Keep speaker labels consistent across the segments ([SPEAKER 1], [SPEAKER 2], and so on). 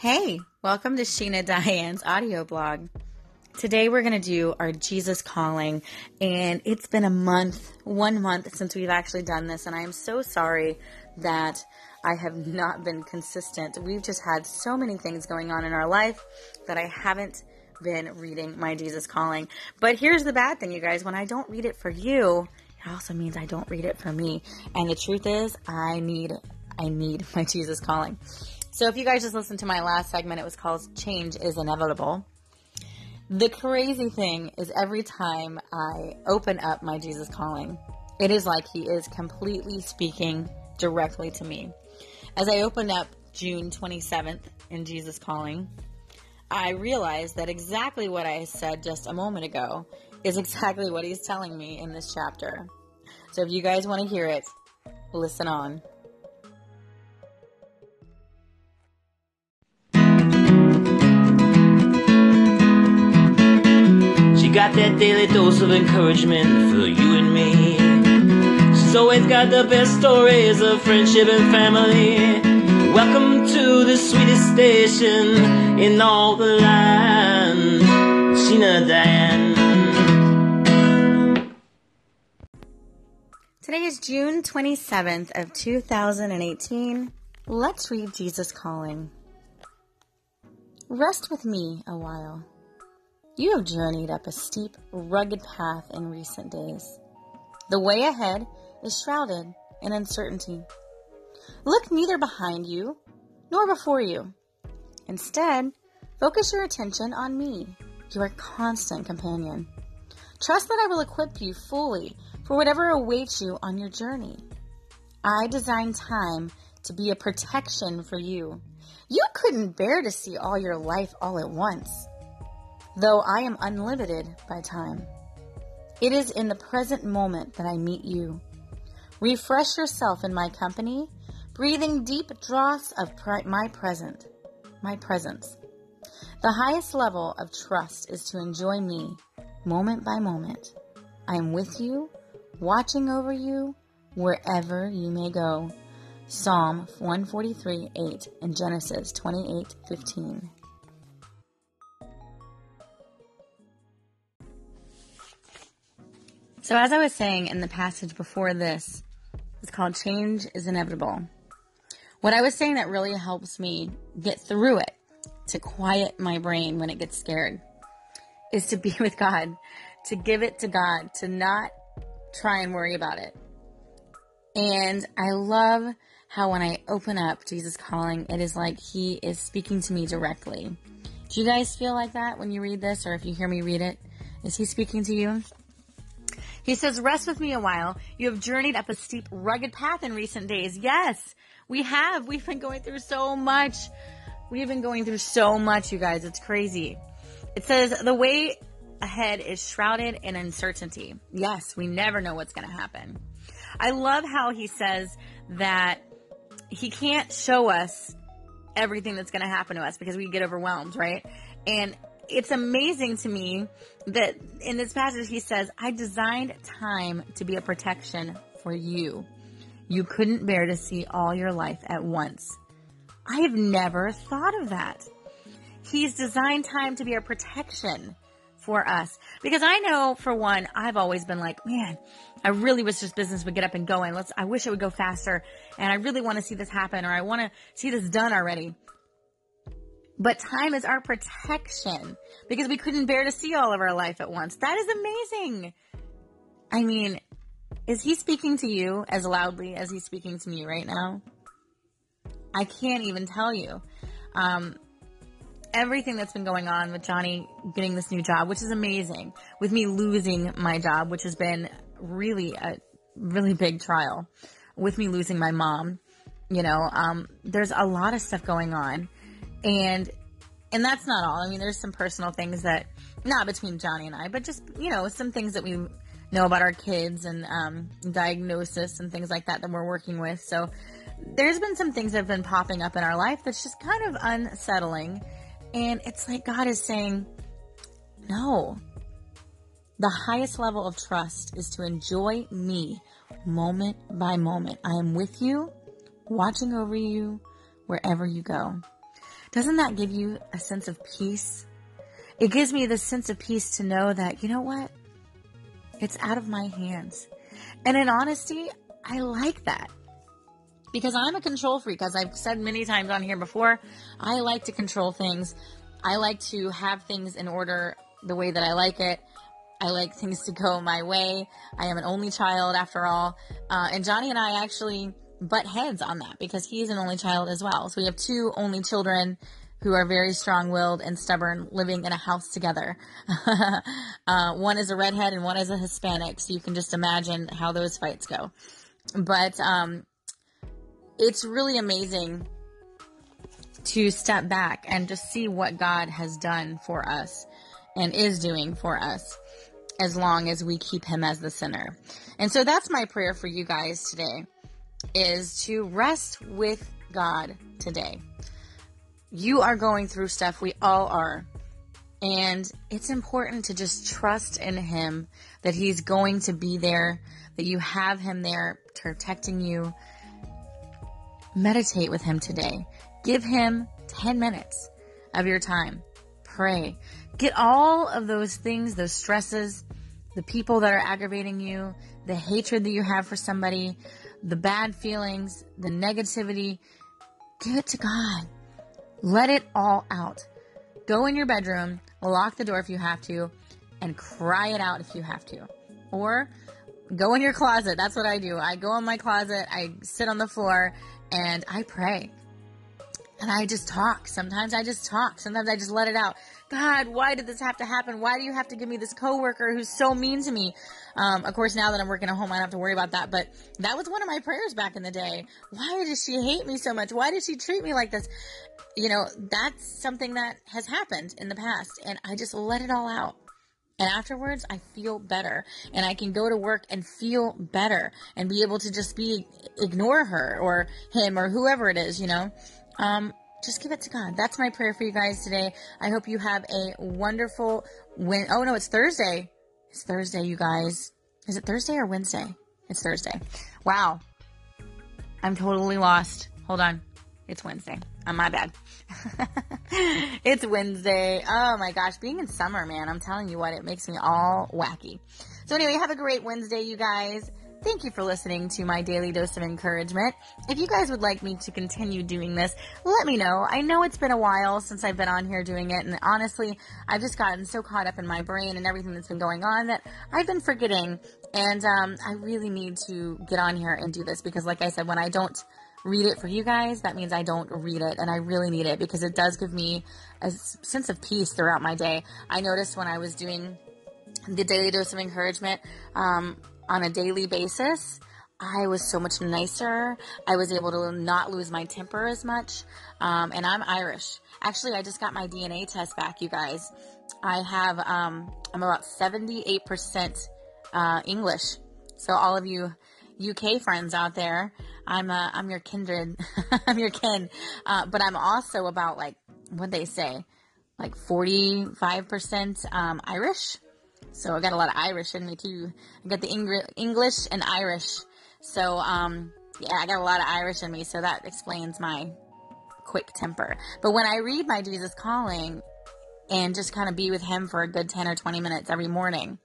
[SPEAKER 1] Hey, welcome to Sheena Diane's audio blog. Today we're going to do our Jesus calling, and it's been a month, one month since we've actually done this, and I am so sorry that I have not been consistent. We've just had so many things going on in our life that I haven't been reading my Jesus calling. But here's the bad thing, you guys when I don't read it for you, it also means I don't read it for me. And the truth is, I need I need my Jesus calling. So if you guys just listened to my last segment, it was called Change is Inevitable. The crazy thing is every time I open up my Jesus calling, it is like he is completely speaking directly to me. As I opened up June 27th in Jesus calling, I realized that exactly what I said just a moment ago is exactly what he's telling me in this chapter. So if you guys want to hear it, listen on.
[SPEAKER 2] Got that daily dose of encouragement for you and me. She's always got the best stories of friendship and family. Welcome to the sweetest station in all the land, Sheena Diane.
[SPEAKER 1] Today is June 27th of 2018. Let's read Jesus calling. Rest with me a while. You have journeyed up a steep, rugged path in recent days. The way ahead is shrouded in uncertainty. Look neither behind you nor before you. Instead, focus your attention on me, your constant companion. Trust that I will equip you fully for whatever awaits you on your journey. I designed time to be a protection for you. You couldn't bear to see all your life all at once though I am unlimited by time. It is in the present moment that I meet you. Refresh yourself in my company, breathing deep draughts of my present, my presence. The highest level of trust is to enjoy me moment by moment. I am with you, watching over you wherever you may go. Psalm 143 8 and Genesis 28 15. So, as I was saying in the passage before this, it's called Change is Inevitable. What I was saying that really helps me get through it, to quiet my brain when it gets scared, is to be with God, to give it to God, to not try and worry about it. And I love how when I open up Jesus Calling, it is like He is speaking to me directly. Do you guys feel like that when you read this, or if you hear me read it? Is He speaking to you? He says, Rest with me a while. You have journeyed up a steep, rugged path in recent days. Yes, we have. We've been going through so much. We've been going through so much, you guys. It's crazy. It says, The way ahead is shrouded in uncertainty. Yes, we never know what's going to happen. I love how he says that he can't show us everything that's going to happen to us because we get overwhelmed, right? And it's amazing to me that in this passage he says, I designed time to be a protection for you. You couldn't bear to see all your life at once. I have never thought of that. He's designed time to be a protection for us. Because I know, for one, I've always been like, man, I really wish this business would get up and going. Let's, I wish it would go faster. And I really want to see this happen or I want to see this done already. But time is our protection because we couldn't bear to see all of our life at once. That is amazing. I mean, is he speaking to you as loudly as he's speaking to me right now? I can't even tell you. Um, everything that's been going on with Johnny getting this new job, which is amazing, with me losing my job, which has been really a really big trial, with me losing my mom, you know, um, there's a lot of stuff going on. And and that's not all. I mean, there's some personal things that not between Johnny and I, but just you know some things that we know about our kids and um, diagnosis and things like that that we're working with. So there's been some things that have been popping up in our life that's just kind of unsettling, and it's like God is saying, no. The highest level of trust is to enjoy me moment by moment. I am with you, watching over you wherever you go. Doesn't that give you a sense of peace? It gives me the sense of peace to know that, you know what? It's out of my hands. And in honesty, I like that. Because I'm a control freak, as I've said many times on here before. I like to control things. I like to have things in order the way that I like it. I like things to go my way. I am an only child after all. Uh, and Johnny and I actually butt heads on that because he's an only child as well. So we have two only children who are very strong willed and stubborn living in a house together. uh, one is a redhead and one is a Hispanic. So you can just imagine how those fights go. But um, it's really amazing to step back and just see what God has done for us and is doing for us as long as we keep him as the center. And so that's my prayer for you guys today is to rest with God today. You are going through stuff, we all are. And it's important to just trust in him that he's going to be there, that you have him there protecting you. Meditate with him today. Give him 10 minutes of your time. Pray. Get all of those things, those stresses, the people that are aggravating you, the hatred that you have for somebody, the bad feelings, the negativity. Give it to God. Let it all out. Go in your bedroom, lock the door if you have to, and cry it out if you have to. Or go in your closet. That's what I do. I go in my closet, I sit on the floor, and I pray. And I just talk. Sometimes I just talk. Sometimes I just let it out. God, why did this have to happen? Why do you have to give me this coworker who's so mean to me? Um, of course, now that I'm working at home, I don't have to worry about that. But that was one of my prayers back in the day. Why does she hate me so much? Why did she treat me like this? You know, that's something that has happened in the past. And I just let it all out. And afterwards, I feel better. And I can go to work and feel better and be able to just be, ignore her or him or whoever it is, you know? Um, just give it to God. That's my prayer for you guys today. I hope you have a wonderful win. Oh no, it's Thursday. It's Thursday, you guys. Is it Thursday or Wednesday? It's Thursday. Wow. I'm totally lost. Hold on. It's Wednesday. Oh, my bad. it's Wednesday. Oh my gosh. Being in summer, man, I'm telling you what, it makes me all wacky. So anyway, have a great Wednesday, you guys. Thank you for listening to my daily dose of encouragement. If you guys would like me to continue doing this, let me know. I know it's been a while since I've been on here doing it, and honestly, I've just gotten so caught up in my brain and everything that's been going on that I've been forgetting. And um, I really need to get on here and do this because, like I said, when I don't read it for you guys, that means I don't read it, and I really need it because it does give me a sense of peace throughout my day. I noticed when I was doing the daily dose of encouragement, um, on a daily basis, I was so much nicer. I was able to not lose my temper as much. Um, and I'm Irish. Actually, I just got my DNA test back, you guys. I have, um, I'm about 78% uh, English. So all of you UK friends out there, I'm, uh, I'm your kindred. I'm your kin. Uh, but I'm also about like, what they say, like 45% um, Irish. So I got a lot of Irish in me too. I got the Eng- English and Irish. So, um, yeah, I got a lot of Irish in me. So that explains my quick temper. But when I read my Jesus Calling and just kind of be with Him for a good 10 or 20 minutes every morning,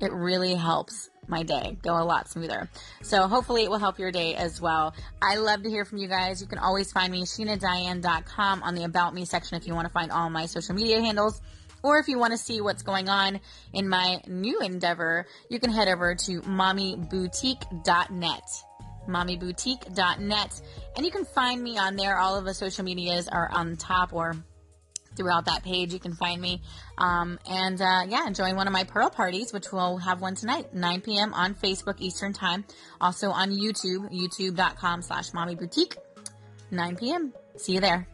[SPEAKER 1] it really helps my day go a lot smoother. So hopefully it will help your day as well. I love to hear from you guys. You can always find me, SheenaDiane.com on the About Me section if you want to find all my social media handles. Or if you want to see what's going on in my new endeavor, you can head over to mommyboutique.net. Mommyboutique.net. And you can find me on there. All of the social medias are on top or throughout that page. You can find me. Um, and uh, yeah, join one of my Pearl parties, which we'll have one tonight, 9 p.m. on Facebook Eastern Time. Also on YouTube, youtube.com slash mommyboutique, 9 p.m. See you there.